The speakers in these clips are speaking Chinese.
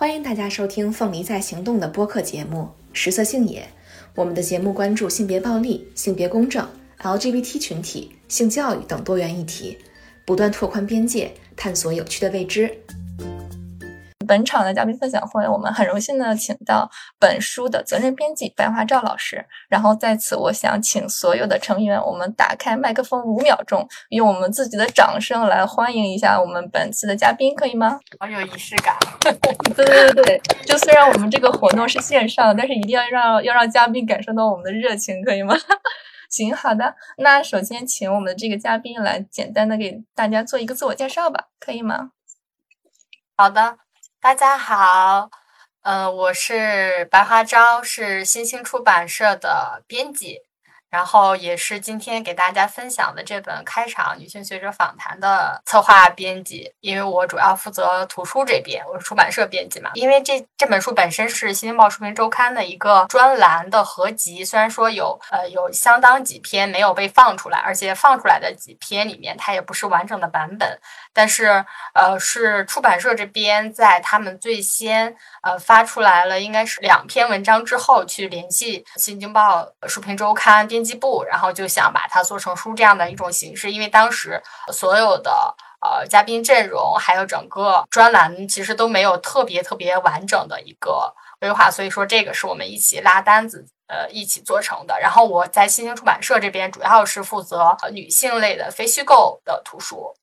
欢迎大家收听《凤梨在行动》的播客节目《食色性也》。我们的节目关注性别暴力、性别公正、LGBT 群体、性教育等多元议题，不断拓宽边界，探索有趣的未知。本场的嘉宾分享会，我们很荣幸的请到本书的责任编辑白华照老师。然后在此，我想请所有的成员，我们打开麦克风五秒钟，用我们自己的掌声来欢迎一下我们本次的嘉宾，可以吗？好有仪式感。对对对对，就虽然我们这个活动是线上，但是一定要让要让嘉宾感受到我们的热情，可以吗？行，好的。那首先请我们的这个嘉宾来简单的给大家做一个自我介绍吧，可以吗？好的。大家好，嗯，我是白花昭，是新星出版社的编辑。然后也是今天给大家分享的这本开场女性学者访谈的策划编辑，因为我主要负责图书这边，我是出版社编辑嘛。因为这这本书本身是《新京报书评周刊》的一个专栏的合集，虽然说有呃有相当几篇没有被放出来，而且放出来的几篇里面它也不是完整的版本，但是呃是出版社这边在他们最先呃发出来了应该是两篇文章之后，去联系《新京报书评周刊》编。辑部，然后就想把它做成书这样的一种形式，因为当时所有的呃嘉宾阵容还有整个专栏其实都没有特别特别完整的一个规划，所以说这个是我们一起拉单子呃一起做成的。然后我在新兴出版社这边主要是负责女性类的非虚构的图书，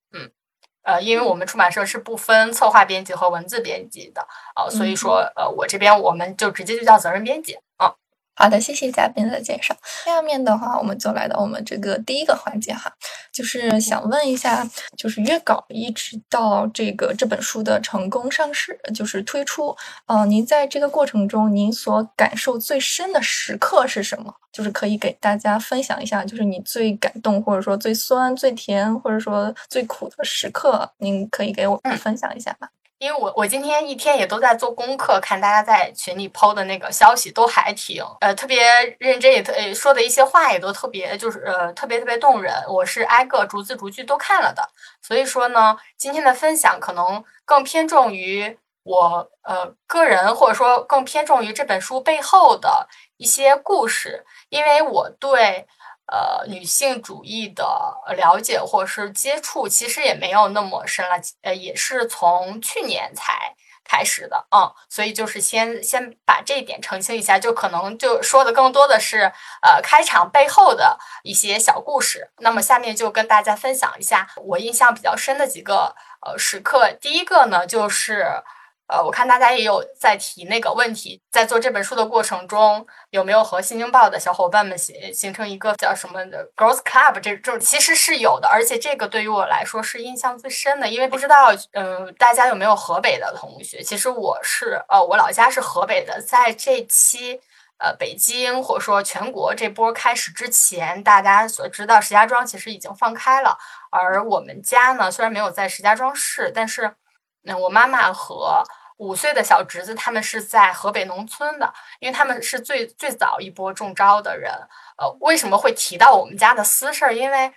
呃，因为我们出版社是不分策划编辑和文字编辑的呃，所以说呃我这边我们就直接就叫责任编辑啊。好的，谢谢嘉宾的介绍。下面的话，我们就来到我们这个第一个环节哈，就是想问一下，就是约稿一直到这个这本书的成功上市，就是推出，呃，您在这个过程中，您所感受最深的时刻是什么？就是可以给大家分享一下，就是你最感动，或者说最酸、最甜，或者说最苦的时刻，您可以给我们分享一下吗？因为我我今天一天也都在做功课，看大家在群里抛的那个消息，都还挺呃特别认真，也特说的一些话也都特别就是呃特别特别动人。我是挨个逐字逐句都看了的，所以说呢，今天的分享可能更偏重于我呃个人，或者说更偏重于这本书背后的一些故事，因为我对。呃，女性主义的了解或是接触，其实也没有那么深了。呃，也是从去年才开始的，嗯，所以就是先先把这一点澄清一下，就可能就说的更多的是呃开场背后的一些小故事。那么下面就跟大家分享一下我印象比较深的几个呃时刻。第一个呢，就是。呃，我看大家也有在提那个问题，在做这本书的过程中，有没有和《新京报》的小伙伴们形形成一个叫什么的 Girls Club 这种？其实是有的，而且这个对于我来说是印象最深的，因为不知道，嗯，大家有没有河北的同学？其实我是，呃，我老家是河北的，在这期，呃，北京或者说全国这波开始之前，大家所知道石家庄其实已经放开了，而我们家呢，虽然没有在石家庄市，但是。那我妈妈和五岁的小侄子，他们是在河北农村的，因为他们是最最早一波中招的人。呃，为什么会提到我们家的私事儿？因为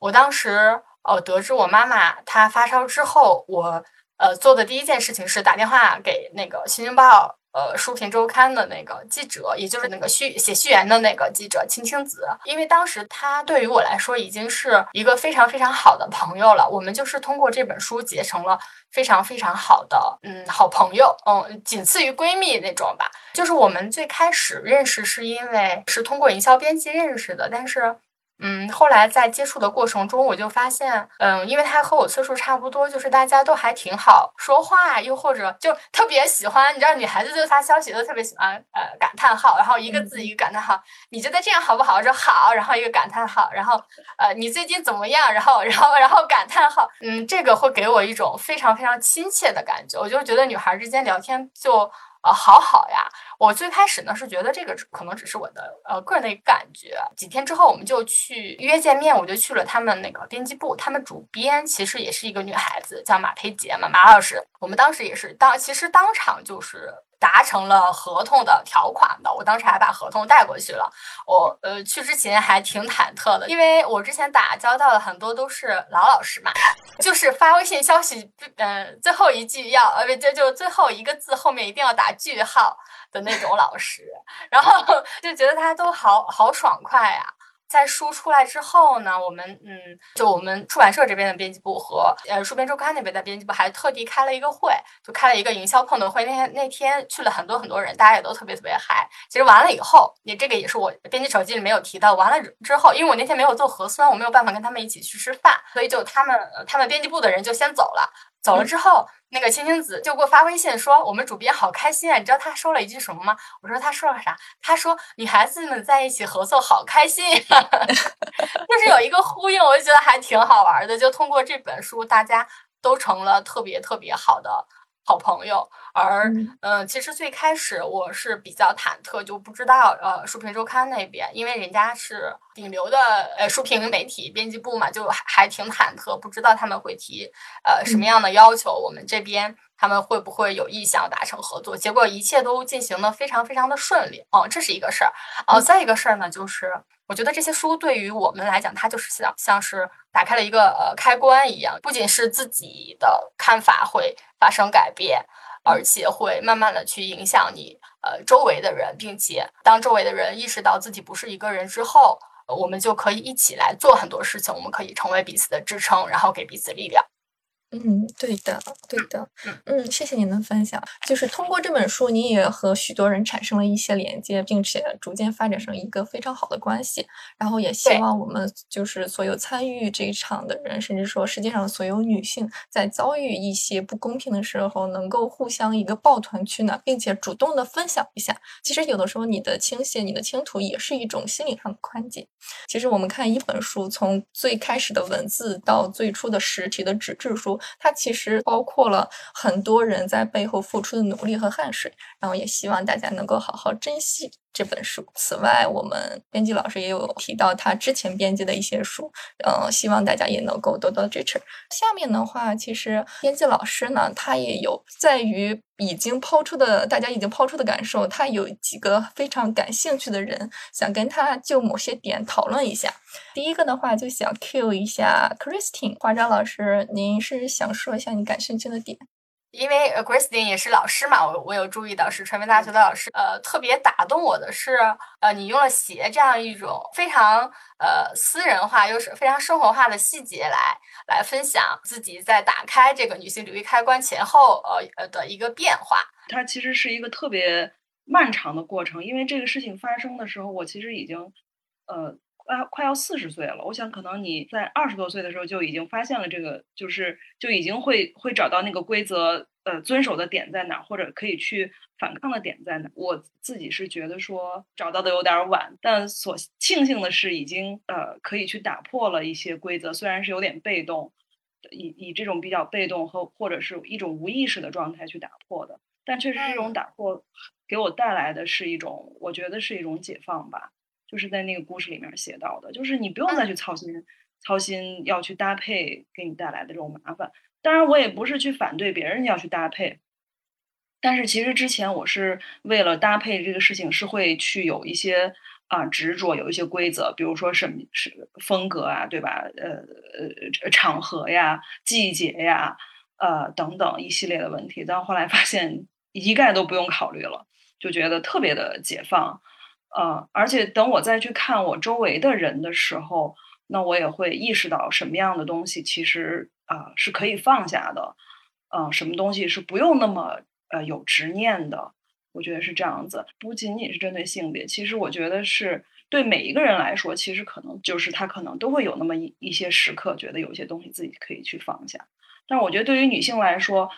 我当时呃得知我妈妈她发烧之后，我呃做的第一件事情是打电话给那个《新京报》。呃，书评周刊的那个记者，也就是那个序写序言的那个记者青青子，因为当时他对于我来说已经是一个非常非常好的朋友了。我们就是通过这本书结成了非常非常好的嗯好朋友，嗯，仅次于闺蜜那种吧。就是我们最开始认识是因为是通过营销编辑认识的，但是。嗯，后来在接触的过程中，我就发现，嗯，因为他和我岁数差不多，就是大家都还挺好说话，又或者就特别喜欢，你知道，女孩子就发消息都特别喜欢，呃，感叹号，然后一个字一个感叹号，你觉得这样好不好？我说好，然后一个感叹号，然后，呃，你最近怎么样？然后，然后，然后感叹号，嗯，这个会给我一种非常非常亲切的感觉，我就觉得女孩之间聊天就。呃，好好呀！我最开始呢是觉得这个可能只是我的呃个人的一个感觉。几天之后，我们就去约见面，我就去了他们那个编辑部。他们主编其实也是一个女孩子，叫马培杰嘛，马老师。我们当时也是当，其实当场就是达成了合同的条款的。我当时还把合同带过去了。我呃去之前还挺忐忑的，因为我之前打交道的很多都是老老师嘛，就是发微信消息，嗯，最后一句要呃不就就最后一个字后面一定要打句号的那种老师，然后就觉得他都好好爽快呀。在书出来之后呢，我们嗯，就我们出版社这边的编辑部和呃书编周刊那边的编辑部还特地开了一个会，就开了一个营销碰头会。那天那天去了很多很多人，大家也都特别特别嗨。其实完了以后，也这个也是我编辑手机里没有提到。完了之后，因为我那天没有做核酸，我没有办法跟他们一起去吃饭，所以就他们他们编辑部的人就先走了。走了之后，那个青青子就给我发微信说：“我们主编好开心啊！你知道他说了一句什么吗？”我说：“他说了啥？”他说：“女孩子们在一起合作好开心。”就是有一个呼应，我就觉得还挺好玩的。就通过这本书，大家都成了特别特别好的。好朋友，而嗯，其实最开始我是比较忐忑，就不知道呃，书评周刊那边，因为人家是顶流的呃书评媒体编辑部嘛，就还还挺忐忑，不知道他们会提呃什么样的要求，我们这边他们会不会有意向达成合作？结果一切都进行的非常非常的顺利，哦，这是一个事儿，哦，再一个事儿呢，就是我觉得这些书对于我们来讲，它就是像像是。打开了一个呃开关一样，不仅是自己的看法会发生改变，而且会慢慢的去影响你呃周围的人，并且当周围的人意识到自己不是一个人之后，我们就可以一起来做很多事情，我们可以成为彼此的支撑，然后给彼此力量。嗯，对的，对的，嗯，谢谢您的分享。就是通过这本书，你也和许多人产生了一些连接，并且逐渐发展成一个非常好的关系。然后也希望我们就是所有参与这一场的人，甚至说世界上所有女性，在遭遇一些不公平的时候，能够互相一个抱团取暖，并且主动的分享一下。其实有的时候，你的倾泻、你的倾吐，也是一种心理上的宽解。其实我们看一本书，从最开始的文字到最初的实体的纸质书。它其实包括了很多人在背后付出的努力和汗水，然后也希望大家能够好好珍惜。这本书。此外，我们编辑老师也有提到他之前编辑的一些书，嗯，希望大家也能够多多支持。下面的话，其实编辑老师呢，他也有在于已经抛出的大家已经抛出的感受，他有几个非常感兴趣的人，想跟他就某些点讨论一下。第一个的话，就想 Q 一下 Christine 华章老师，您是想说一下你感兴趣的点？因为 Christine 也是老师嘛，我我有注意到是传媒大学的老师。呃，特别打动我的是，呃，你用了鞋这样一种非常呃私人化又是非常生活化的细节来来分享自己在打开这个女性主义开关前后呃呃的一个变化。它其实是一个特别漫长的过程，因为这个事情发生的时候，我其实已经呃。快快要四十岁了，我想可能你在二十多岁的时候就已经发现了这个，就是就已经会会找到那个规则，呃，遵守的点在哪，或者可以去反抗的点在哪。我自己是觉得说找到的有点晚，但所庆幸的是已经呃可以去打破了一些规则，虽然是有点被动，以以这种比较被动和或者是一种无意识的状态去打破的，但确实这种打破给我带来的是一种，我觉得是一种解放吧。就是在那个故事里面写到的，就是你不用再去操心，操心要去搭配给你带来的这种麻烦。当然，我也不是去反对别人要去搭配，但是其实之前我是为了搭配这个事情是会去有一些啊执着，有一些规则，比如说什么是风格啊，对吧？呃呃，场合呀、季节呀，呃等等一系列的问题。但后来发现一概都不用考虑了，就觉得特别的解放。呃，而且等我再去看我周围的人的时候，那我也会意识到什么样的东西其实啊是可以放下的，嗯，什么东西是不用那么呃有执念的。我觉得是这样子，不仅仅是针对性别，其实我觉得是对每一个人来说，其实可能就是他可能都会有那么一一些时刻，觉得有些东西自己可以去放下。但我觉得对于女性来说，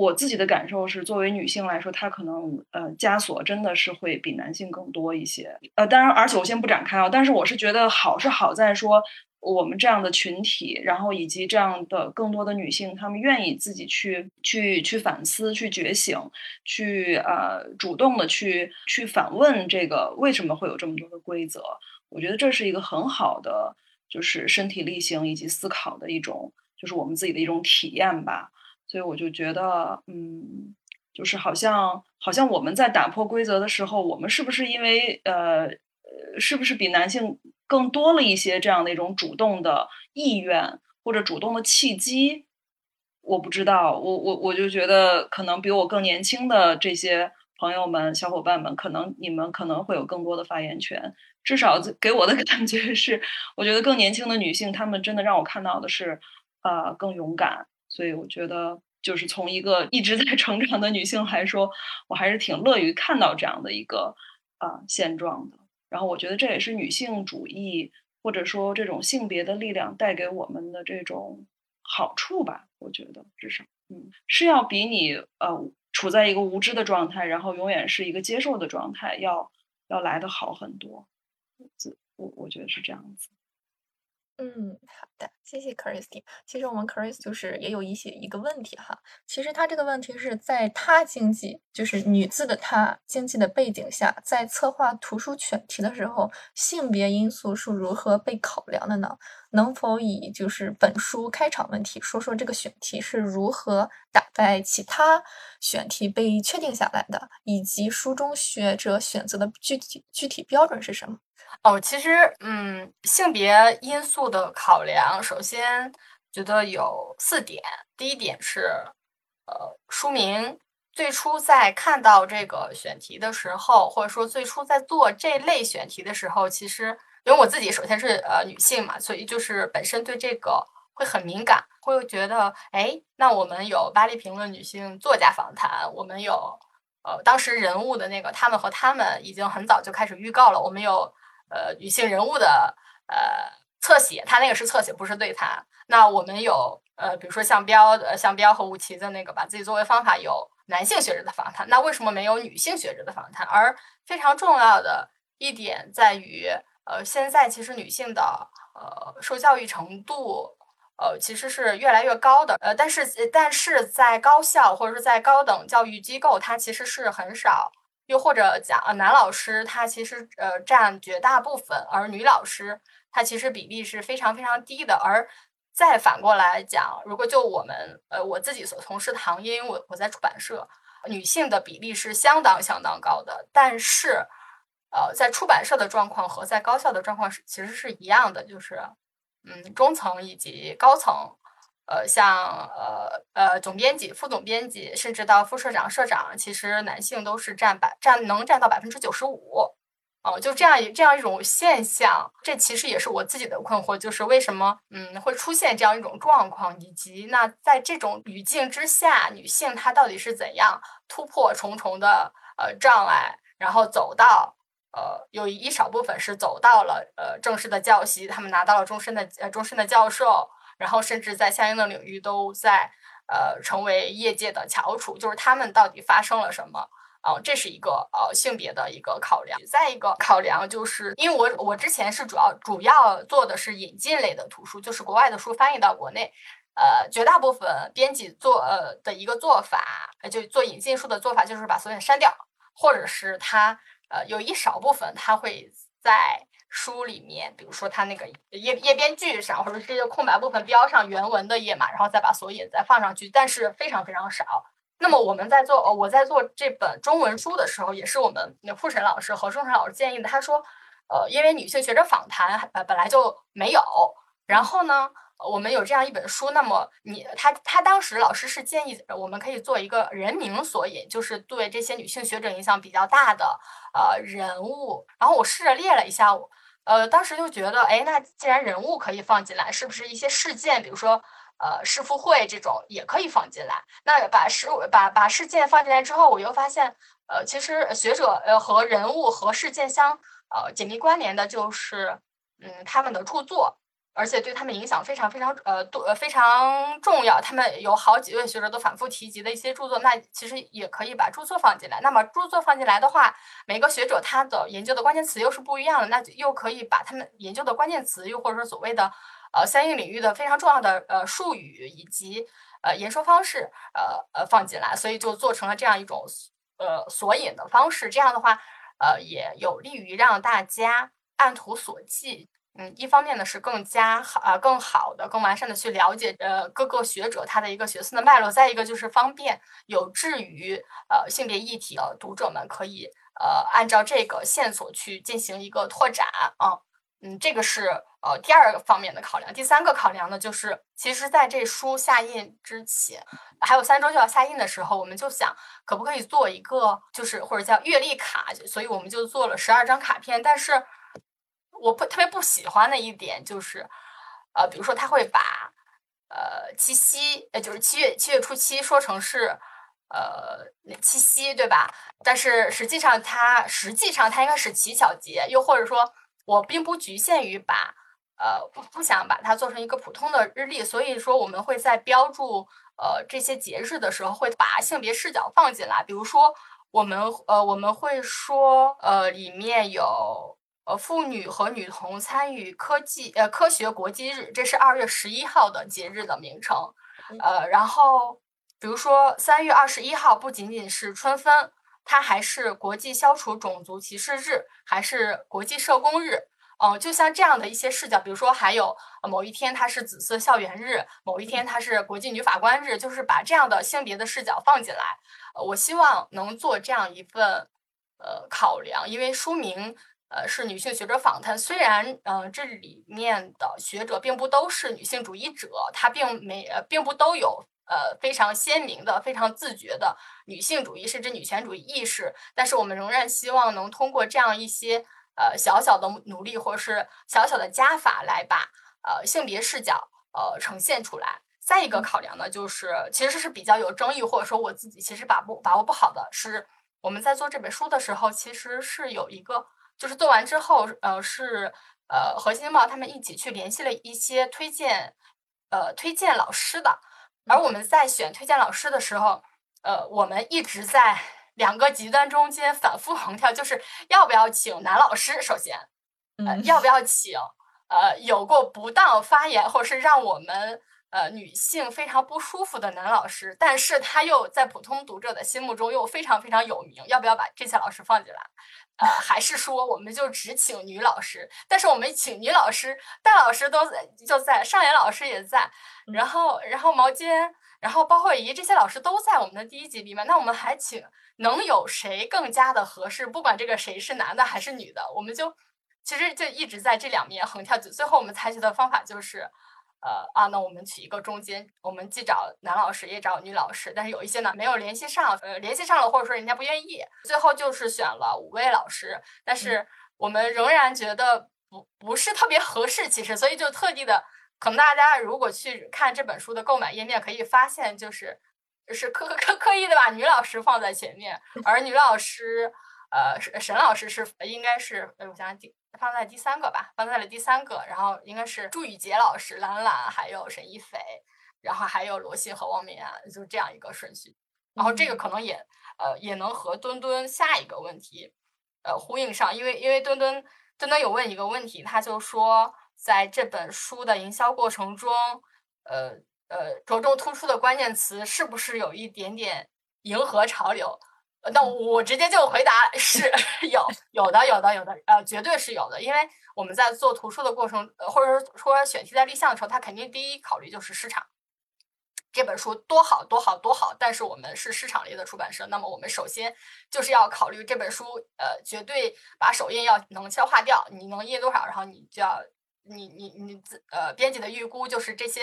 我自己的感受是，作为女性来说，她可能呃枷锁真的是会比男性更多一些。呃，当然，而且我先不展开啊。但是我是觉得好是好在说，我们这样的群体，然后以及这样的更多的女性，她们愿意自己去去去反思、去觉醒、去呃主动的去去反问这个为什么会有这么多的规则。我觉得这是一个很好的，就是身体力行以及思考的一种，就是我们自己的一种体验吧。所以我就觉得，嗯，就是好像好像我们在打破规则的时候，我们是不是因为呃，是不是比男性更多了一些这样的一种主动的意愿或者主动的契机？我不知道，我我我就觉得可能比我更年轻的这些朋友们、小伙伴们，可能你们可能会有更多的发言权。至少 给我的感觉是，我觉得更年轻的女性，她们真的让我看到的是，呃，更勇敢。所以我觉得，就是从一个一直在成长的女性来说，我还是挺乐于看到这样的一个啊现状的。然后我觉得这也是女性主义或者说这种性别的力量带给我们的这种好处吧。我觉得至少，嗯，是要比你呃处在一个无知的状态，然后永远是一个接受的状态，要要来的好很多。我我觉得是这样子。嗯，好的，谢谢 Christy。其实我们 Chris 就是也有一些一个问题哈。其实他这个问题是在他经济，就是女字的他经济的背景下，在策划图书选题的时候，性别因素是如何被考量的呢？能否以就是本书开场问题说说这个选题是如何打败其他选题被确定下来的，以及书中学者选择的具体具体标准是什么？哦，其实，嗯，性别因素的考量，首先觉得有四点。第一点是，呃，书名最初在看到这个选题的时候，或者说最初在做这类选题的时候，其实因为我自己首先是呃女性嘛，所以就是本身对这个会很敏感，会觉得，哎，那我们有巴黎评论女性作家访谈，我们有，呃，当时人物的那个他们和他们已经很早就开始预告了，我们有。呃，女性人物的呃侧写，他那个是侧写，不是对谈。那我们有呃，比如说向彪呃向彪和吴奇的那个把自己作为方法，有男性学者的访谈。那为什么没有女性学者的访谈？而非常重要的一点在于，呃，现在其实女性的呃受教育程度呃其实是越来越高的。呃，但是但是在高校或者是在高等教育机构，它其实是很少。又或者讲，男老师他其实呃占绝大部分，而女老师她其实比例是非常非常低的。而再反过来讲，如果就我们呃我自己所从事的行业，因为我我在出版社，女性的比例是相当相当高的。但是呃在出版社的状况和在高校的状况是其实是一样的，就是嗯中层以及高层。呃，像呃呃总编辑、副总编辑，甚至到副社长、社长，其实男性都是占百占能占到百分之九十五，哦，就这样一这样一种现象，这其实也是我自己的困惑，就是为什么嗯会出现这样一种状况，以及那在这种语境之下，女性她到底是怎样突破重重的呃障碍，然后走到呃有一少部分是走到了呃正式的教习，他们拿到了终身的呃终身的教授。然后甚至在相应的领域都在呃成为业界的翘楚，就是他们到底发生了什么啊？这是一个呃性别的一个考量。再一个考量就是，因为我我之前是主要主要做的是引进类的图书，就是国外的书翻译到国内，呃，绝大部分编辑做呃的一个做法，就做引进书的做法就是把所有删掉，或者是他呃有一少部分他会在。书里面，比如说它那个页页边距上，或者这些空白部分标上原文的页码，然后再把索引再放上去，但是非常非常少。那么我们在做，我在做这本中文书的时候，也是我们那复审老师和中审老师建议的。他说，呃，因为女性学者访谈呃本来就没有，然后呢。我们有这样一本书，那么你他他当时老师是建议我们可以做一个人名索引，就是对这些女性学者影响比较大的呃人物。然后我试着列了一下，呃，当时就觉得，哎，那既然人物可以放进来，是不是一些事件，比如说呃世妇会这种也可以放进来？那把事把把事件放进来之后，我又发现，呃，其实学者呃和人物和事件相呃紧密关联的就是嗯他们的著作。而且对他们影响非常非常呃多呃非常重要，他们有好几位学者都反复提及的一些著作，那其实也可以把著作放进来。那么著作放进来的话，每个学者他的研究的关键词又是不一样的，那就又可以把他们研究的关键词，又或者说所谓的呃相应领域的非常重要的呃术语以及呃言说方式呃呃放进来，所以就做成了这样一种呃索引的方式。这样的话，呃也有利于让大家按图索骥。嗯，一方面呢是更加好呃更好的、更完善的去了解呃各个学者他的一个学思的脉络，再一个就是方便有志于呃性别议题的读者们可以呃按照这个线索去进行一个拓展啊。嗯，这个是呃第二个方面的考量。第三个考量呢，就是其实在这书下印之前，还有三周就要下印的时候，我们就想可不可以做一个，就是或者叫阅历卡，所以我们就做了十二张卡片。但是我不特别不喜欢的一点就是，呃，比如说他会把呃七夕，呃就是七月七月初七说成是呃七夕，对吧？但是实际上它实际上它应该是乞巧节，又或者说。我并不局限于把，呃，不不想把它做成一个普通的日历，所以说我们会在标注呃这些节日的时候，会把性别视角放进来。比如说，我们呃我们会说，呃里面有呃妇女和女童参与科技呃科学国际日，这是二月十一号的节日的名称。呃，然后比如说三月二十一号不仅仅是春分。它还是国际消除种族歧视日，还是国际社工日，嗯，就像这样的一些视角，比如说还有某一天它是紫色校园日，某一天它是国际女法官日，就是把这样的性别的视角放进来。我希望能做这样一份呃考量，因为书名呃是女性学者访谈，虽然嗯这里面的学者并不都是女性主义者，她并没呃并不都有。呃，非常鲜明的、非常自觉的女性主义甚至女权主义意识，但是我们仍然希望能通过这样一些呃小小的努力，或者是小小的加法，来把呃性别视角呃呈现出来。再一个考量呢，就是其实是比较有争议，或者说我自己其实把不把握不好的是，我们在做这本书的时候，其实是有一个，就是做完之后，呃，是呃和新京报他们一起去联系了一些推荐呃推荐老师的。而我们在选推荐老师的时候，呃，我们一直在两个极端中间反复横跳，就是要不要请男老师？首先，呃，要不要请呃有过不当发言或者是让我们呃女性非常不舒服的男老师？但是他又在普通读者的心目中又非常非常有名，要不要把这些老师放进来？呃，还是说我们就只请女老师？但是我们请女老师，戴老师都在，就在，上野老师也在，然后，然后毛尖，然后包括姨这些老师都在我们的第一集里面。那我们还请，能有谁更加的合适？不管这个谁是男的还是女的，我们就其实就一直在这两面横跳。最后我们采取的方法就是。呃啊，那我们取一个中间，我们既找男老师也找女老师，但是有一些呢没有联系上，呃，联系上了或者说人家不愿意，最后就是选了五位老师，但是我们仍然觉得不不是特别合适，其实，所以就特地的，可能大家如果去看这本书的购买页面，可以发现就是是刻刻刻意的把女老师放在前面，而女老师，呃，沈沈老师是应该是，我想想第。放在第三个吧，放在了第三个，然后应该是朱雨洁老师、兰兰，还有沈一斐，然后还有罗欣和汪明安，就这样一个顺序。然后这个可能也呃也能和墩墩下一个问题呃呼应上，因为因为墩墩墩墩有问一个问题，他就说在这本书的营销过程中，呃呃着重突出的关键词是不是有一点点迎合潮流？那我直接就回答是 有有的有的有的呃，绝对是有的，因为我们在做图书的过程，或者说选题在立项的时候，它肯定第一考虑就是市场。这本书多好多好多好，但是我们是市场类的出版社，那么我们首先就是要考虑这本书，呃，绝对把首页要能消化掉，你能印多少，然后你就要你你你自呃编辑的预估就是这些，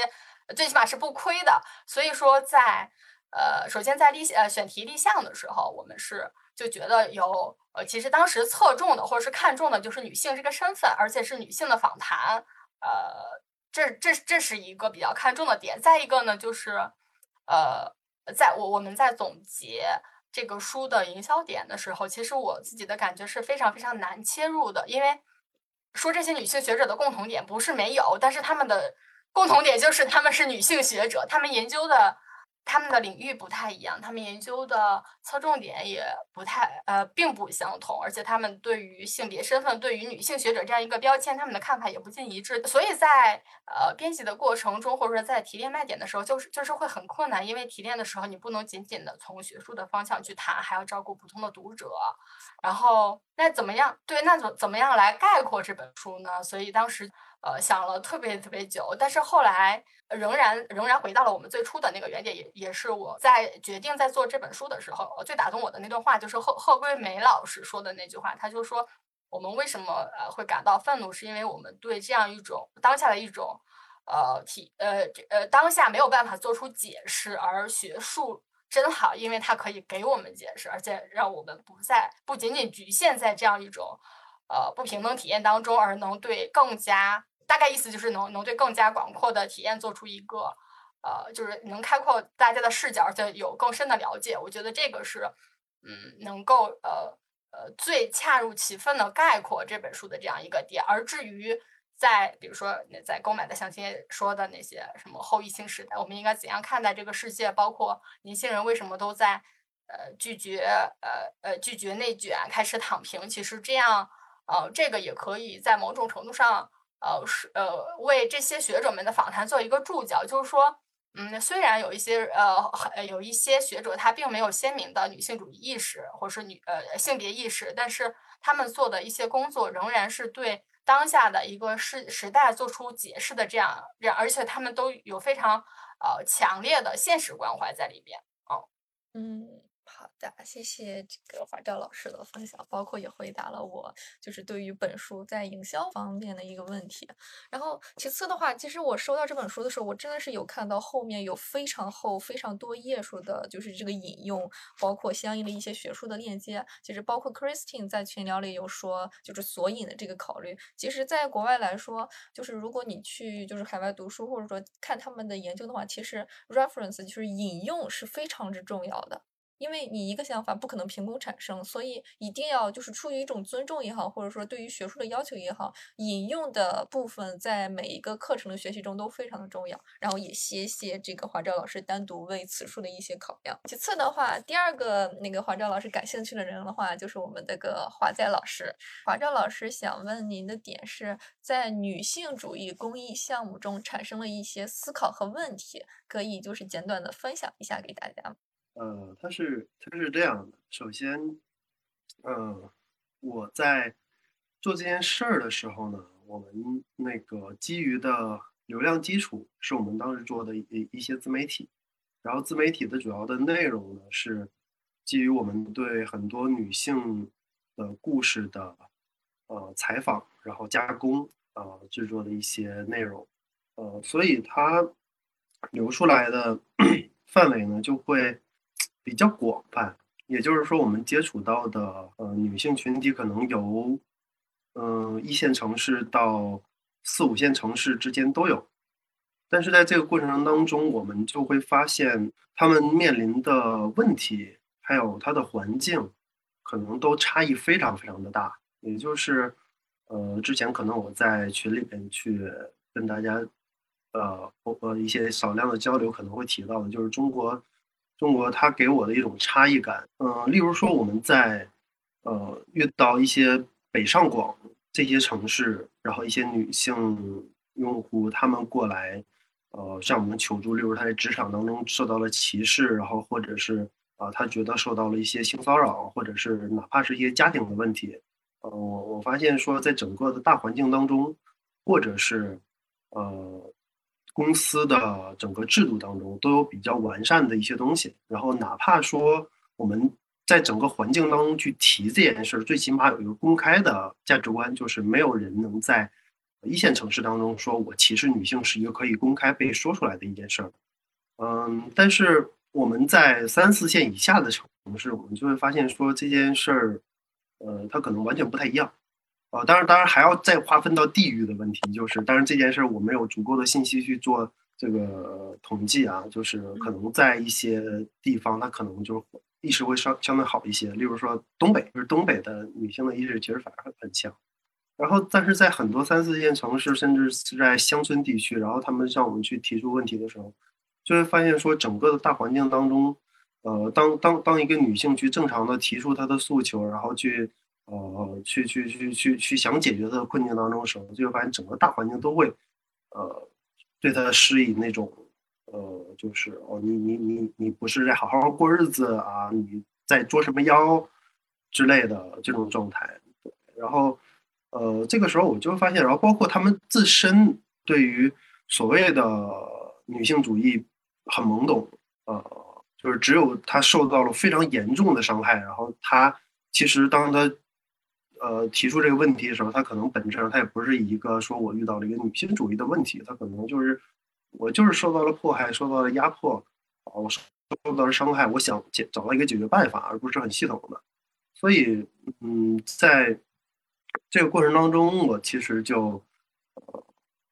最起码是不亏的，所以说在。呃，首先在立呃选题立项的时候，我们是就觉得有呃，其实当时侧重的或者是看重的就是女性这个身份，而且是女性的访谈，呃，这这这是一个比较看重的点。再一个呢，就是呃，在我我们在总结这个书的营销点的时候，其实我自己的感觉是非常非常难切入的，因为说这些女性学者的共同点不是没有，但是他们的共同点就是他们是女性学者，他们研究的。他们的领域不太一样，他们研究的侧重点也不太呃，并不相同，而且他们对于性别身份、对于女性学者这样一个标签，他们的看法也不尽一致。所以在呃编辑的过程中，或者说在提炼卖点的时候，就是就是会很困难，因为提炼的时候你不能仅仅的从学术的方向去谈，还要照顾普通的读者。然后那怎么样？对，那怎怎么样来概括这本书呢？所以当时。呃，想了特别特别久，但是后来仍然仍然回到了我们最初的那个原点，也也是我在决定在做这本书的时候，最打动我的那段话，就是贺贺桂梅老师说的那句话，他就说，我们为什么呃会感到愤怒，是因为我们对这样一种当下的一种呃体呃呃当下没有办法做出解释，而学术真好，因为它可以给我们解释，而且让我们不再不仅仅局限在这样一种。呃，不平等体验当中，而能对更加大概意思就是能能对更加广阔的体验做出一个呃，就是能开阔大家的视角，而且有更深的了解。我觉得这个是嗯，能够呃呃最恰如其分的概括这本书的这样一个点。而至于在比如说在购买的相亲说的那些什么后疫情时代，我们应该怎样看待这个世界？包括年轻人为什么都在呃拒绝呃呃拒绝内卷，开始躺平？其实这样。呃，这个也可以在某种程度上，呃，是呃，为这些学者们的访谈做一个注脚，就是说，嗯，虽然有一些呃，有一些学者他并没有鲜明的女性主义意识，或者是女呃性别意识，但是他们做的一些工作仍然是对当下的一个时时代做出解释的这样，这样，而且他们都有非常呃强烈的现实关怀在里边，哦，嗯。好的，谢谢这个华照老师的分享，包括也回答了我就是对于本书在营销方面的一个问题。然后其次的话，其实我收到这本书的时候，我真的是有看到后面有非常厚、非常多页数的，就是这个引用，包括相应的一些学术的链接。其实包括 Christine 在群聊里有说，就是索引的这个考虑。其实，在国外来说，就是如果你去就是海外读书，或者说看他们的研究的话，其实 reference 就是引用是非常之重要的。因为你一个想法不可能凭空产生，所以一定要就是出于一种尊重也好，或者说对于学术的要求也好，引用的部分在每一个课程的学习中都非常的重要。然后也谢谢这个华照老师单独为此书的一些考量。其次的话，第二个那个华照老师感兴趣的人的话，就是我们这个华在老师。华照老师想问您的点是在女性主义公益项目中产生了一些思考和问题，可以就是简短的分享一下给大家。呃，它是它是这样的。首先，呃，我在做这件事儿的时候呢，我们那个基于的流量基础是我们当时做的一一些自媒体，然后自媒体的主要的内容呢是基于我们对很多女性的故事的呃采访，然后加工呃制作的一些内容，呃，所以它流出来的 范围呢就会。比较广泛，也就是说，我们接触到的呃女性群体可能由嗯一线城市到四五线城市之间都有，但是在这个过程当中，我们就会发现他们面临的问题还有它的环境，可能都差异非常非常的大。也就是呃之前可能我在群里边去跟大家呃呃一些少量的交流，可能会提到的，就是中国。中国它给我的一种差异感，嗯，例如说我们在，呃，遇到一些北上广这些城市，然后一些女性用户他们过来，呃，向我们求助，例如他在职场当中受到了歧视，然后或者是啊，他觉得受到了一些性骚扰，或者是哪怕是一些家庭的问题，呃，我我发现说在整个的大环境当中，或者是，呃。公司的整个制度当中都有比较完善的一些东西，然后哪怕说我们在整个环境当中去提这件事儿，最起码有一个公开的价值观，就是没有人能在一线城市当中说我歧视女性是一个可以公开被说出来的一件事儿。嗯，但是我们在三四线以下的城市，我们就会发现说这件事儿，呃，它可能完全不太一样。呃，当然，当然还要再划分到地域的问题，就是，当然这件事我没有足够的信息去做这个统计啊，就是可能在一些地方，它可能就意识会稍相对好一些，例如说东北，就是东北的女性的意识其实反而很强，然后但是在很多三四线城市，甚至是在乡村地区，然后他们向我们去提出问题的时候，就会发现说整个的大环境当中，呃，当当当一个女性去正常的提出她的诉求，然后去呃去去去去去想解决的困境当中的时候，就会发现整个大环境都会呃对他施以那种呃就是哦你你你你不是在好好过日子啊，你在捉什么妖之类的这种状态，然后呃这个时候我就会发现，然后包括他们自身对于所谓的女性主义很懵懂，呃，就是只有他受到了非常严重的伤害，然后他其实当他呃提出这个问题的时候，他可能本质上他也不是一个说我遇到了一个女性主义的问题，他可能就是我就是受到了迫害，受到了压迫，我受受到了伤害，我想解找到一个解决办法，而不是很系统的。所以，嗯，在这个过程当中，我其实就呃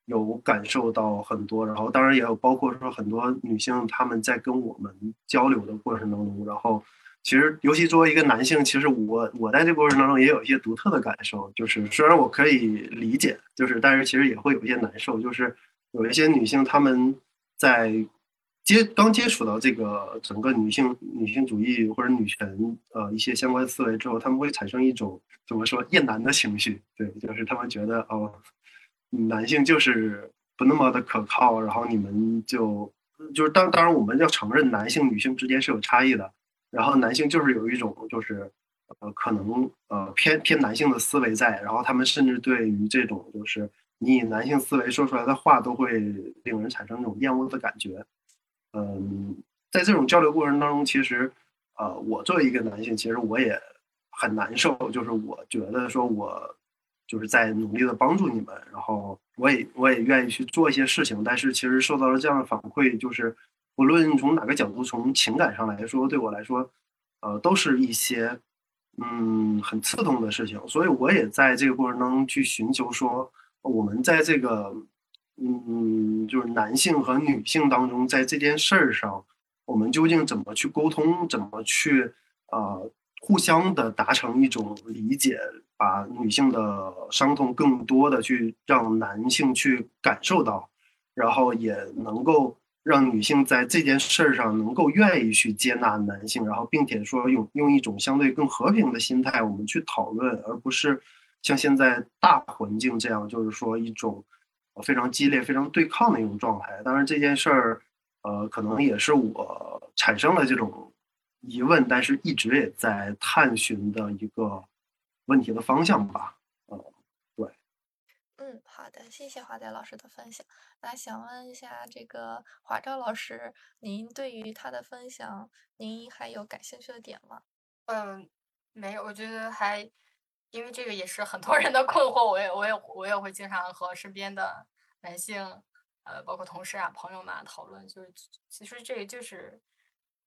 有感受到很多，然后当然也有包括说很多女性她们在跟我们交流的过程当中，然后其实尤其作为一个男性，其实我我在这过程当中也有一些独特的感受，就是虽然我可以理解，就是但是其实也会有一些难受，就是有一些女性她们在接刚接触到这个整个女性女性主义或者女权呃一些相关思维之后，她们会产生一种怎么说厌男的情绪，对，就是她们觉得哦。男性就是不那么的可靠，然后你们就就是当当然我们要承认男性女性之间是有差异的，然后男性就是有一种就是呃可能呃偏偏男性的思维在，然后他们甚至对于这种就是你以男性思维说出来的话都会令人产生那种厌恶的感觉。嗯，在这种交流过程当中，其实呃我作为一个男性，其实我也很难受，就是我觉得说我。就是在努力的帮助你们，然后我也我也愿意去做一些事情，但是其实受到了这样的反馈，就是无论从哪个角度，从情感上来说，对我来说，呃，都是一些嗯很刺痛的事情，所以我也在这个过程当中去寻求说，我们在这个嗯就是男性和女性当中，在这件事儿上，我们究竟怎么去沟通，怎么去呃？互相的达成一种理解，把女性的伤痛更多的去让男性去感受到，然后也能够让女性在这件事儿上能够愿意去接纳男性，然后并且说用用一种相对更和平的心态，我们去讨论，而不是像现在大环境这样，就是说一种非常激烈、非常对抗的一种状态。当然这件事儿，呃，可能也是我产生了这种。疑问，但是一直也在探寻的一个问题的方向吧。好的，谢谢华仔老师的分享。那想问一下，这个华照老师，您对于他的分享，您还有感兴趣的点吗？嗯，没有，我觉得还，因为这个也是很多人的困惑，我也，我也，我也会经常和身边的男性，呃，包括同事啊、朋友们讨论，就是其实这个就是。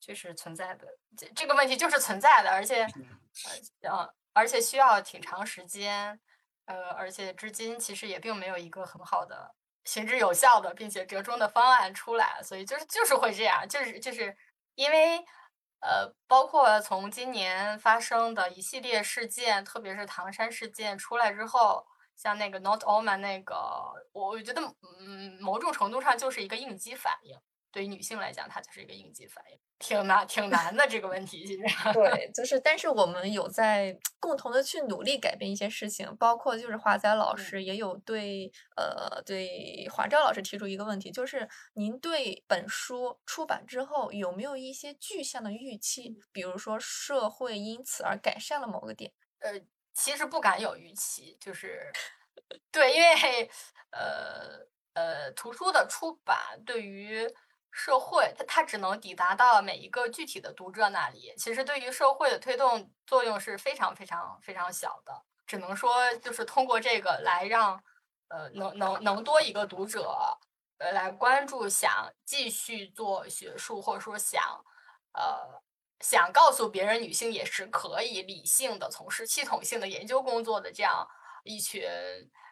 就是存在的，这这个问题就是存在的，而且，呃，而且需要挺长时间，呃，而且至今其实也并没有一个很好的行之有效的并且折中的方案出来，所以就是就是会这样，就是就是因为，呃，包括从今年发生的一系列事件，特别是唐山事件出来之后，像那个 Not All Man 那个，我觉得，嗯，某种程度上就是一个应激反应。对于女性来讲，它就是一个应激反应，挺难，挺难的这个问题。其实，对，就是，但是我们有在共同的去努力改变一些事情，包括就是华仔老师也有对，呃，对华照老师提出一个问题，就是您对本书出版之后有没有一些具象的预期？比如说社会因此而改善了某个点？呃，其实不敢有预期，就是对，因为呃呃，图书的出版对于社会，它它只能抵达到每一个具体的读者那里。其实对于社会的推动作用是非常非常非常小的，只能说就是通过这个来让，呃，能能能多一个读者，呃，来关注想继续做学术，或者说想，呃，想告诉别人女性也是可以理性的从事系统性的研究工作的这样一群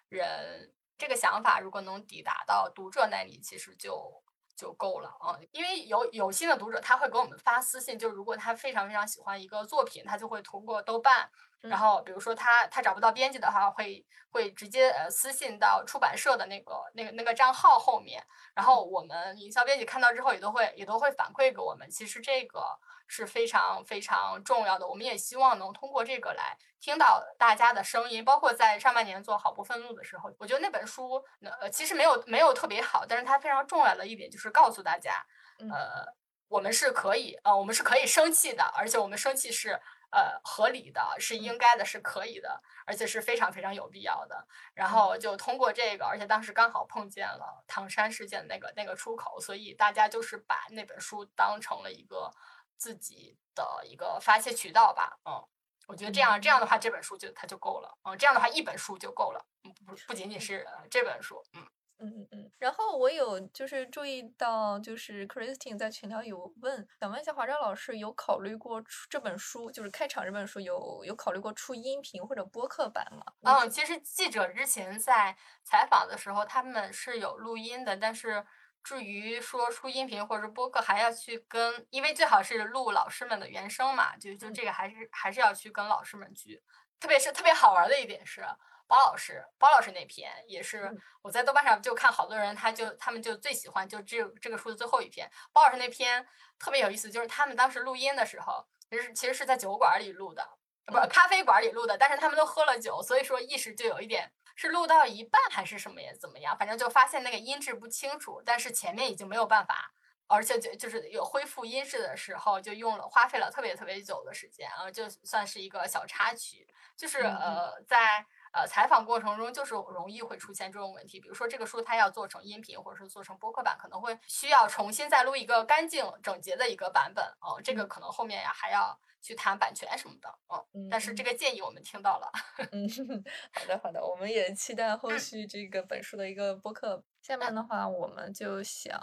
人。这个想法如果能抵达到读者那里，其实就。就够了啊，因为有有新的读者，他会给我们发私信，就如果他非常非常喜欢一个作品，他就会通过豆瓣然后比如说他他找不到编辑的话，会会直接呃私信到出版社的那个那个那个账号后面，然后我们营销编辑看到之后也都会也都会反馈给我们。其实这个是非常非常重要的，我们也希望能通过这个来听到大家的声音。包括在上半年做好不愤怒的时候，我觉得那本书呃其实没有没有特别好，但是它非常重要的一点就是告诉大家，呃。我们是可以，呃，我们是可以生气的，而且我们生气是呃合理的，是应该的，是可以的，而且是非常非常有必要的。然后就通过这个，而且当时刚好碰见了唐山事件那个那个出口，所以大家就是把那本书当成了一个自己的一个发泄渠道吧。嗯，我觉得这样这样的话，这本书就它就够了。嗯，这样的话一本书就够了。嗯，不不仅仅是这本书。嗯。嗯嗯嗯，然后我有就是注意到，就是 Christine 在群聊有问，想问一下华章老师，有考虑过出这本书，就是开场这本书有有考虑过出音频或者播客版吗？嗯，其实记者之前在采访的时候，他们是有录音的，但是至于说出音频或者播客，还要去跟，因为最好是录老师们的原声嘛，就就这个还是还是要去跟老师们去，特别是特别好玩的一点是。包老师，包老师那篇也是我在豆瓣上就看好多人，他就他们就最喜欢就这这个书的最后一篇。包老师那篇特别有意思，就是他们当时录音的时候，其实其实是在酒馆里录的，不是咖啡馆里录的，但是他们都喝了酒，所以说意识就有一点是录到一半还是什么也怎么样，反正就发现那个音质不清楚，但是前面已经没有办法，而且就就是有恢复音质的时候，就用了花费了特别特别久的时间啊，就算是一个小插曲，就是呃在。呃，采访过程中就是容易会出现这种问题，比如说这个书它要做成音频或者是做成播客版，可能会需要重新再录一个干净整洁的一个版本哦。这个可能后面呀还要去谈版权什么的嗯。但是这个建议我们听到了。嗯，好的好的，我们也期待后续这个本书的一个播客。下面的话，我们就想，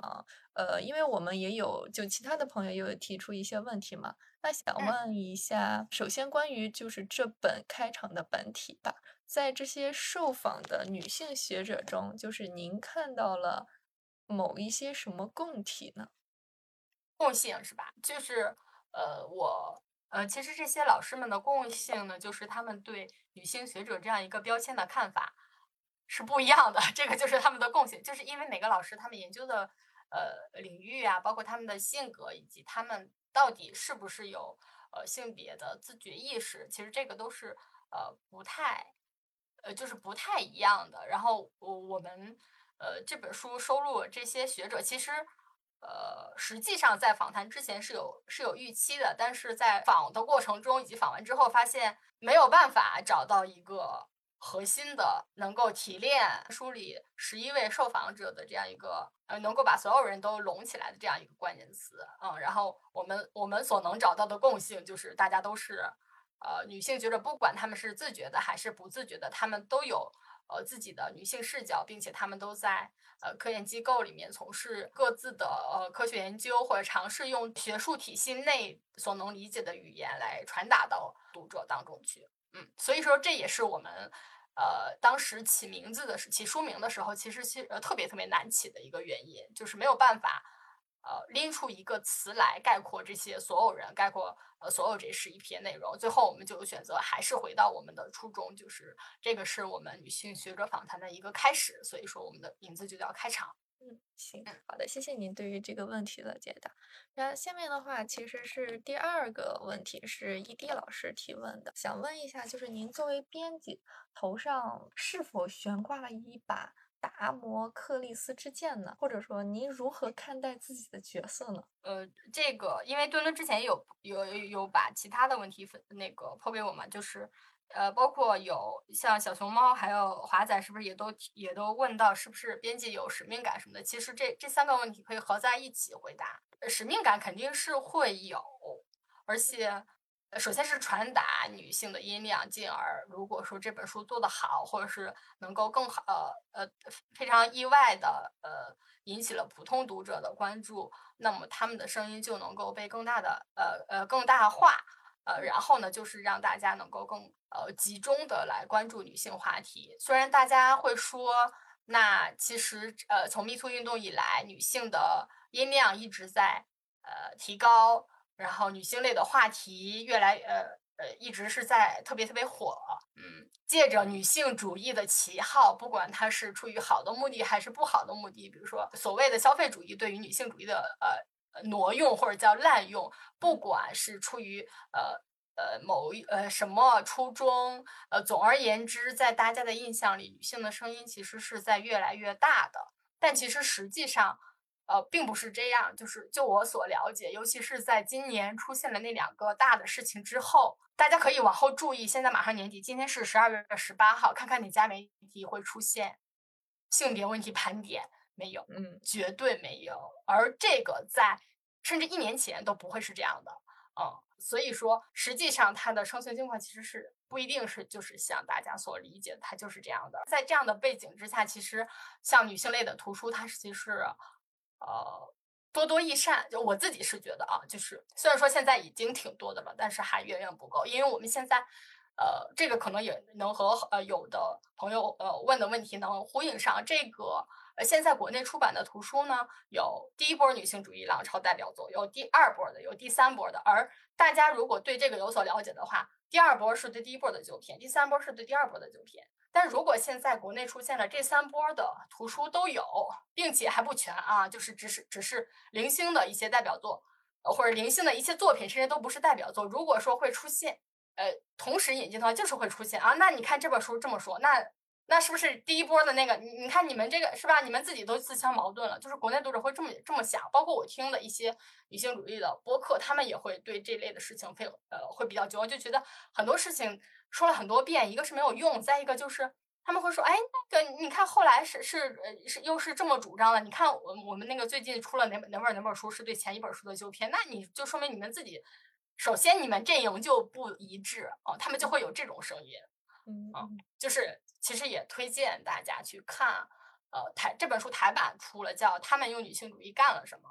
呃，因为我们也有就其他的朋友也有提出一些问题嘛，那想问一下，首先关于就是这本开场的本体吧。在这些受访的女性学者中，就是您看到了某一些什么共体呢？共性是吧？就是呃，我呃，其实这些老师们的共性呢，就是他们对女性学者这样一个标签的看法是不一样的。这个就是他们的共性，就是因为每个老师他们研究的呃领域啊，包括他们的性格以及他们到底是不是有呃性别的自觉意识，其实这个都是呃不太。呃，就是不太一样的。然后我我们呃这本书收录这些学者，其实呃实际上在访谈之前是有是有预期的，但是在访的过程中以及访完之后，发现没有办法找到一个核心的能够提炼书里十一位受访者的这样一个呃能够把所有人都拢起来的这样一个关键词。嗯，然后我们我们所能找到的共性就是大家都是。呃，女性觉得不管她们是自觉的还是不自觉的，她们都有呃自己的女性视角，并且她们都在呃科研机构里面从事各自的呃科学研究，或者尝试用学术体系内所能理解的语言来传达到读者当中去。嗯，所以说这也是我们呃当时起名字的时起书名的时候，其实其呃特别特别难起的一个原因，就是没有办法。呃，拎出一个词来概括这些所有人，概括呃所有这十一篇内容。最后，我们就选择还是回到我们的初衷，就是这个是我们女性学者访谈的一个开始。所以说，我们的名字就叫开场。嗯，行，好的，谢谢您对于这个问题的解答。那下面的话，其实是第二个问题，是 ED 老师提问的，想问一下，就是您作为编辑，头上是否悬挂了一把？达摩克利斯之剑呢？或者说，您如何看待自己的角色呢？呃，这个因为墩墩之前有有有把其他的问题分那个抛给我嘛，就是呃，包括有像小熊猫还有华仔，是不是也都也都问到是不是编辑有使命感什么的？其实这这三个问题可以合在一起回答。使命感肯定是会有，而且。首先是传达女性的音量，进而如果说这本书做得好，或者是能够更好，呃呃，非常意外的，呃，引起了普通读者的关注，那么他们的声音就能够被更大的，呃呃，更大化，呃，然后呢，就是让大家能够更呃集中的来关注女性话题。虽然大家会说，那其实呃，从 MeToo 运动以来，女性的音量一直在呃提高。然后女性类的话题越来呃呃一直是在特别特别火，嗯，借着女性主义的旗号，不管它是出于好的目的还是不好的目的，比如说所谓的消费主义对于女性主义的呃挪用或者叫滥用，不管是出于呃。呃，某呃什么初衷？呃，总而言之，在大家的印象里，女性的声音其实是在越来越大的。但其实实际上，呃，并不是这样。就是就我所了解，尤其是在今年出现了那两个大的事情之后，大家可以往后注意。现在马上年底，今天是十二月十八号，看看哪家媒体会出现性别问题盘点？没有，嗯，绝对没有。而这个在甚至一年前都不会是这样的，嗯。所以说，实际上它的生存情况其实是不一定是就是像大家所理解的，它就是这样的。在这样的背景之下，其实像女性类的图书，它其实呃多多益善。就我自己是觉得啊，就是虽然说现在已经挺多的了，但是还远远不够。因为我们现在呃，这个可能也能和呃有的朋友呃问的问题能呼应上这个。呃，现在国内出版的图书呢，有第一波女性主义浪潮代表作，有第二波的，有第三波的。而大家如果对这个有所了解的话，第二波是对第一波的旧片，第三波是对第二波的旧片。但如果现在国内出现了这三波的图书都有，并且还不全啊，就是只是只是零星的一些代表作，或者零星的一些作品，甚至都不是代表作。如果说会出现，呃，同时引进的话，就是会出现啊。那你看这本书这么说，那。那是不是第一波的那个？你你看你们这个是吧？你们自己都自相矛盾了。就是国内读者会这么这么想，包括我听的一些女性主义的播客，他们也会对这类的事情非呃会比较绝望，就觉得很多事情说了很多遍，一个是没有用，再一个就是他们会说，哎，那个你看后来是是呃是又是这么主张了。你看我我们那个最近出了哪本哪本哪本书是对前一本书的纠偏，那你就说明你们自己首先你们阵营就不一致哦，他们就会有这种声音，嗯，就是。其实也推荐大家去看，呃，台这本书台版出了，叫《他们用女性主义干了什么》。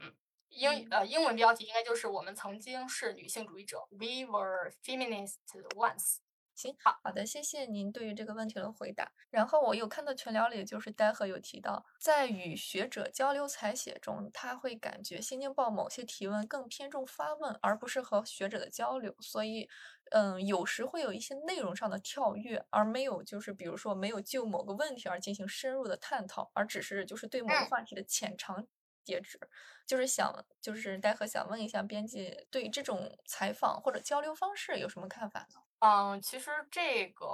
嗯，英呃英文标题应该就是“我们曾经是女性主义者 ”，We were feminists once。行，好好的，谢谢您对于这个问题的回答。然后我有看到群聊里，就是呆和有提到，在与学者交流采写中，他会感觉《新京报》某些提问更偏重发问，而不是和学者的交流，所以，嗯，有时会有一些内容上的跳跃，而没有就是比如说没有就某个问题而进行深入的探讨，而只是就是对某个话题的浅尝辄止。就是想就是呆和想问一下编辑，对这种采访或者交流方式有什么看法呢？嗯，其实这个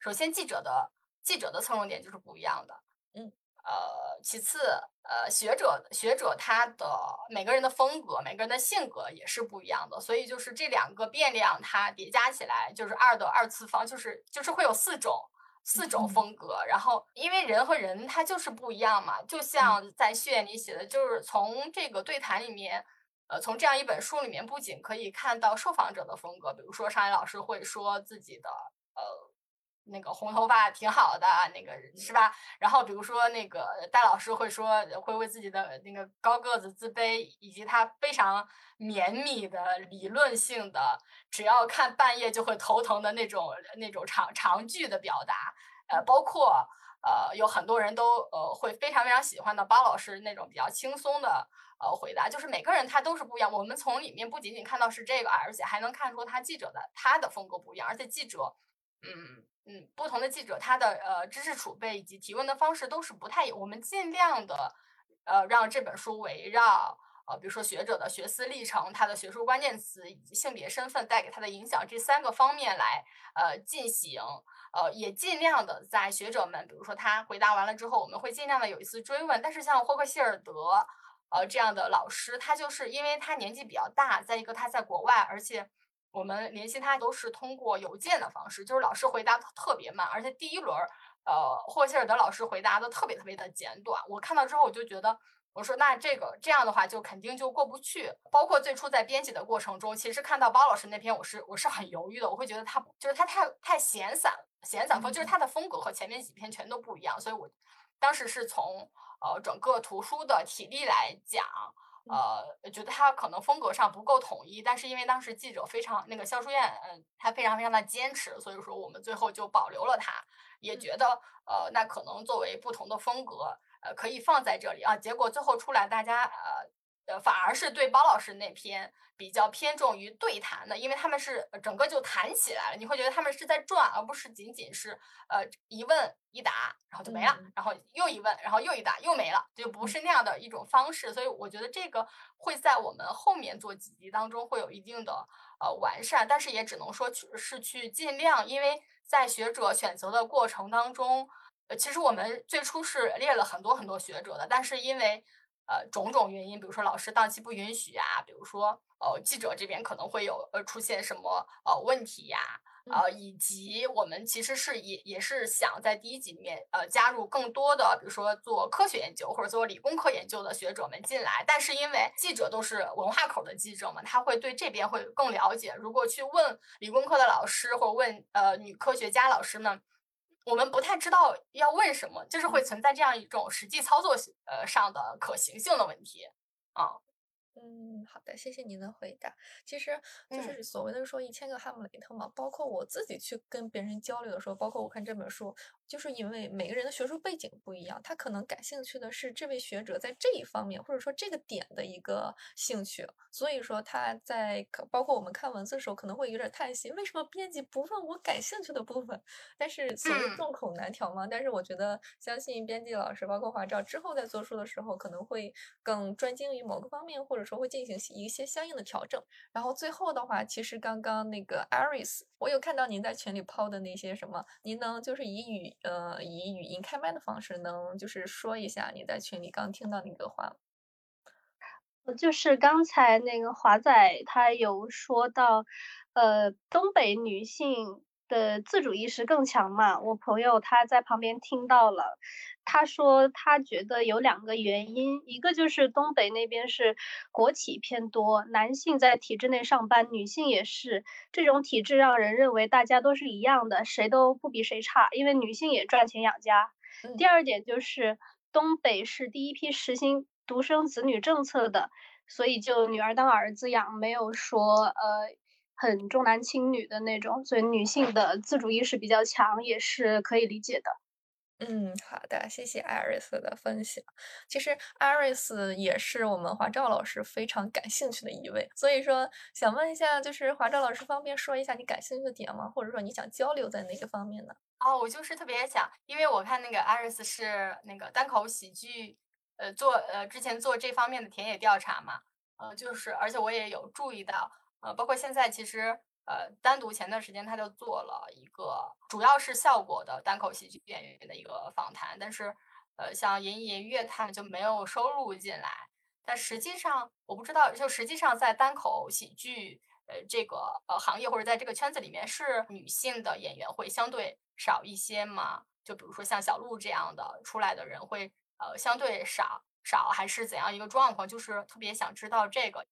首先记者的记者的侧重点就是不一样的，嗯，呃，其次，呃，学者学者他的每个人的风格，每个人的性格也是不一样的，所以就是这两个变量它叠加起来就是二的二次方，就是就是会有四种四种风格，然后因为人和人他就是不一样嘛，就像在序言里写的，就是从这个对谈里面。呃，从这样一本书里面，不仅可以看到受访者的风格，比如说上海老师会说自己的呃那个红头发挺好的，那个是吧？然后比如说那个戴老师会说会为自己的那个高个子自卑，以及他非常绵密的理论性的，只要看半夜就会头疼的那种那种长长句的表达，呃，包括呃有很多人都呃会非常非常喜欢的包老师那种比较轻松的。呃，回答就是每个人他都是不一样。我们从里面不仅仅看到是这个，而且还能看出他记者的他的风格不一样。而且记者，嗯嗯，不同的记者他的呃知识储备以及提问的方式都是不太。我们尽量的呃让这本书围绕呃比如说学者的学思历程、他的学术关键词以及性别身份带给他的影响这三个方面来呃进行。呃，也尽量的在学者们比如说他回答完了之后，我们会尽量的有一次追问。但是像霍克希尔德。呃，这样的老师，他就是因为他年纪比较大，再一个他在国外，而且我们联系他都是通过邮件的方式，就是老师回答特别慢，而且第一轮，呃，霍希尔德老师回答的特别特别的简短。我看到之后，我就觉得，我说那这个这样的话就肯定就过不去。包括最初在编辑的过程中，其实看到包老师那篇，我是我是很犹豫的，我会觉得他就是他太太闲散，闲散风，就是他的风格和前面几篇全都不一样，所以我当时是从。呃，整个图书的体力来讲，呃，觉得它可能风格上不够统一，但是因为当时记者非常那个肖书燕，嗯，他非常非常的坚持，所以说我们最后就保留了它，也觉得呃，那可能作为不同的风格，呃，可以放在这里啊。结果最后出来，大家呃呃，反而是对包老师那篇比较偏重于对谈的，因为他们是整个就谈起来了，你会觉得他们是在转，而不是仅仅是呃一问一答，然后就没了，然后又一问，然后又一答，又没了，就不是那样的一种方式。所以我觉得这个会在我们后面做几集当中会有一定的呃完善，但是也只能说去是去尽量，因为在学者选择的过程当中，呃，其实我们最初是列了很多很多学者的，但是因为呃，种种原因，比如说老师档期不允许啊，比如说呃，记者这边可能会有呃出现什么呃问题呀，呃，以及我们其实是也也是想在第一集里面呃加入更多的，比如说做科学研究或者做理工科研究的学者们进来，但是因为记者都是文化口的记者嘛，他会对这边会更了解。如果去问理工科的老师或者问呃女科学家老师们。我们不太知道要问什么，就是会存在这样一种实际操作呃上的可行性的问题啊。嗯，好的，谢谢您的回答。其实就是所谓的说一千个哈姆雷特嘛，包括我自己去跟别人交流的时候，包括我看这本书。就是因为每个人的学术背景不一样，他可能感兴趣的是这位学者在这一方面，或者说这个点的一个兴趣，所以说他在包括我们看文字的时候，可能会有点叹息，为什么编辑不问我感兴趣的部分？但是所谓众口难调嘛。但是我觉得，相信编辑老师，包括华照之后在做书的时候，可能会更专精于某个方面，或者说会进行一些相应的调整。然后最后的话，其实刚刚那个 Iris，我有看到您在群里抛的那些什么，您能就是以语。呃，以语音开麦的方式，能就是说一下你在群里刚听到那个话？就是刚才那个华仔他有说到，呃，东北女性。的自主意识更强嘛？我朋友他在旁边听到了，他说他觉得有两个原因，一个就是东北那边是国企偏多，男性在体制内上班，女性也是，这种体制让人认为大家都是一样的，谁都不比谁差，因为女性也赚钱养家。第二点就是东北是第一批实行独生子女政策的，所以就女儿当儿子养，没有说呃。很重男轻女的那种，所以女性的自主意识比较强，也是可以理解的。嗯，好的，谢谢 Iris 的分享。其实 Iris 也是我们华照老师非常感兴趣的一位，所以说想问一下，就是华照老师方便说一下你感兴趣的点吗？或者说你想交流在哪个方面呢？哦，我就是特别想，因为我看那个 Iris 是那个单口喜剧，呃，做呃之前做这方面的田野调查嘛，呃，就是而且我也有注意到。呃，包括现在其实，呃，单独前段时间他就做了一个主要是效果的单口喜剧演员的一个访谈，但是，呃，像银银乐他们就没有收入进来。但实际上，我不知道，就实际上在单口喜剧呃这个呃行业或者在这个圈子里面，是女性的演员会相对少一些吗？就比如说像小鹿这样的出来的人会呃相对少少，还是怎样一个状况？就是特别想知道这个。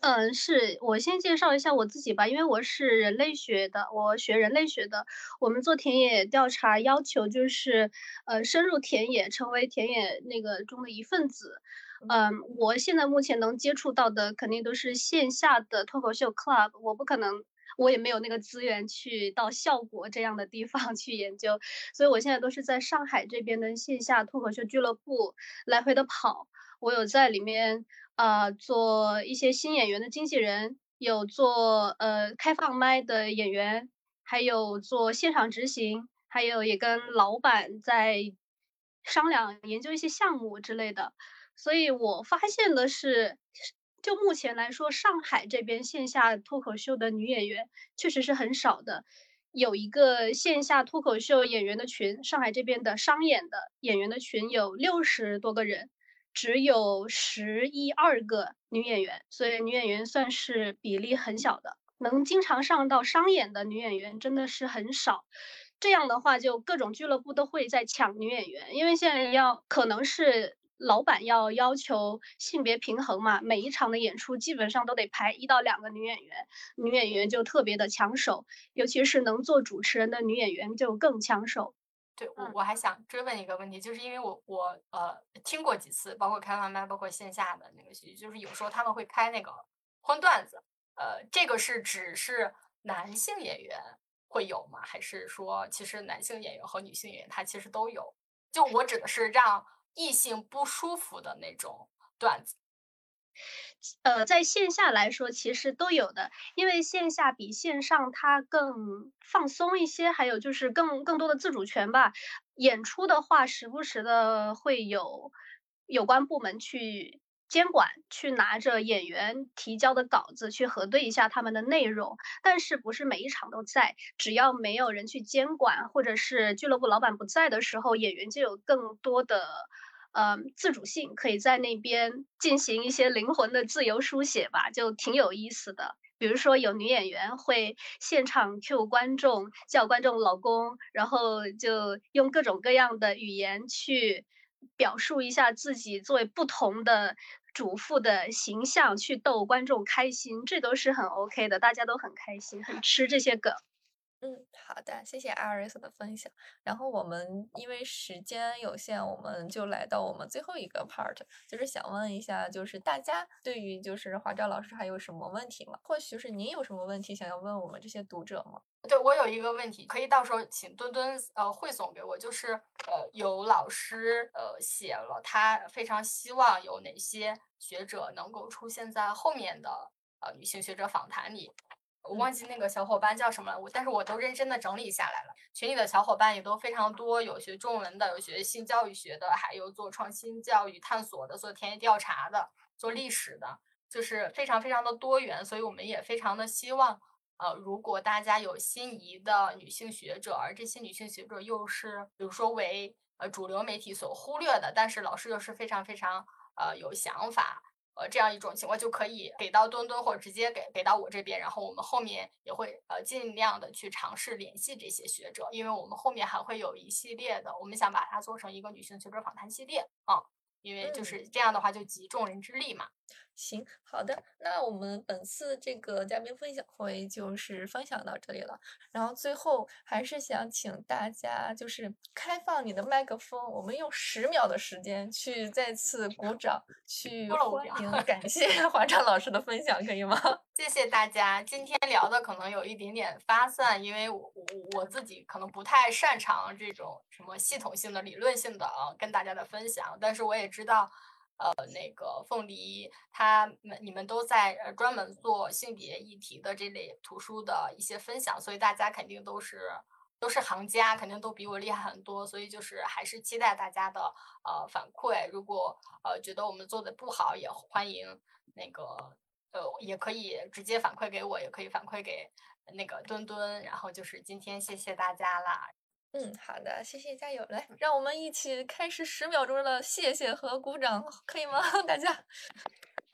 嗯，是我先介绍一下我自己吧，因为我是人类学的，我学人类学的。我们做田野调查，要求就是呃深入田野，成为田野那个中的一份子。嗯，我现在目前能接触到的，肯定都是线下的脱口秀 club，我不可能，我也没有那个资源去到效果这样的地方去研究，所以我现在都是在上海这边的线下脱口秀俱乐部来回的跑，我有在里面。啊，做一些新演员的经纪人，有做呃开放麦的演员，还有做现场执行，还有也跟老板在商量研究一些项目之类的。所以我发现的是，就目前来说，上海这边线下脱口秀的女演员确实是很少的。有一个线下脱口秀演员的群，上海这边的商演的演员的群有六十多个人。只有十一二个女演员，所以女演员算是比例很小的。能经常上到商演的女演员真的是很少。这样的话，就各种俱乐部都会在抢女演员，因为现在要可能是老板要要求性别平衡嘛，每一场的演出基本上都得排一到两个女演员，女演员就特别的抢手，尤其是能做主持人的女演员就更抢手。对我我还想追问一个问题，就是因为我我呃听过几次，包括开放麦，包括线下的那个戏剧，就是有时候他们会开那个荤段子，呃，这个是只是男性演员会有吗？还是说其实男性演员和女性演员他其实都有？就我指的是让异性不舒服的那种段子。呃，在线下来说，其实都有的，因为线下比线上它更放松一些，还有就是更更多的自主权吧。演出的话，时不时的会有有关部门去监管，去拿着演员提交的稿子去核对一下他们的内容，但是不是每一场都在。只要没有人去监管，或者是俱乐部老板不在的时候，演员就有更多的。呃，自主性可以在那边进行一些灵魂的自由书写吧，就挺有意思的。比如说有女演员会现场 Q 观众，叫观众老公，然后就用各种各样的语言去表述一下自己作为不同的主妇的形象，去逗观众开心，这都是很 OK 的，大家都很开心，很吃这些梗。嗯，好的，谢谢艾瑞斯的分享。然后我们因为时间有限，我们就来到我们最后一个 part，就是想问一下，就是大家对于就是华照老师还有什么问题吗？或许是您有什么问题想要问我们这些读者吗？对我有一个问题，可以到时候请墩墩呃汇总给我，就是呃有老师呃写了，他非常希望有哪些学者能够出现在后面的呃女性学者访谈里。我忘记那个小伙伴叫什么了，我但是我都认真的整理下来了。群里的小伙伴也都非常多，有学中文的，有学性教育学的，还有做创新教育探索的，做田野调查的，做历史的，就是非常非常的多元。所以我们也非常的希望，呃，如果大家有心仪的女性学者，而这些女性学者又是比如说为呃主流媒体所忽略的，但是老师又是非常非常呃有想法。呃，这样一种情况就可以给到墩墩，或者直接给给到我这边，然后我们后面也会呃尽量的去尝试联系这些学者，因为我们后面还会有一系列的，我们想把它做成一个女性学者访谈系列啊，因为就是这样的话就集众人之力嘛。行，好的，那我们本次这个嘉宾分享会就是分享到这里了。然后最后还是想请大家就是开放你的麦克风，我们用十秒的时间去再次鼓掌，去欢迎感谢 华畅老师的分享，可以吗？谢谢大家，今天聊的可能有一点点发散，因为我我我自己可能不太擅长这种什么系统性的、理论性的啊跟大家的分享，但是我也知道。呃，那个凤梨，他们你们都在呃专门做性别议题的这类图书的一些分享，所以大家肯定都是都是行家，肯定都比我厉害很多，所以就是还是期待大家的呃反馈。如果呃觉得我们做的不好，也欢迎那个呃也可以直接反馈给我，也可以反馈给那个墩墩。然后就是今天谢谢大家啦。嗯，好的，谢谢，加油！来，让我们一起开始十秒钟的谢谢和鼓掌，可以吗？大家，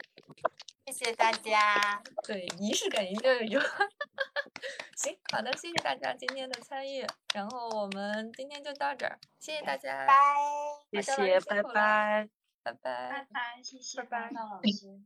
谢谢大家。对，仪式感一定要有。行，好的，谢谢大家今天的参与，然后我们今天就到这儿，谢谢大家，拜，谢谢，拜拜，拜拜，拜拜，谢谢，拜拜，老师。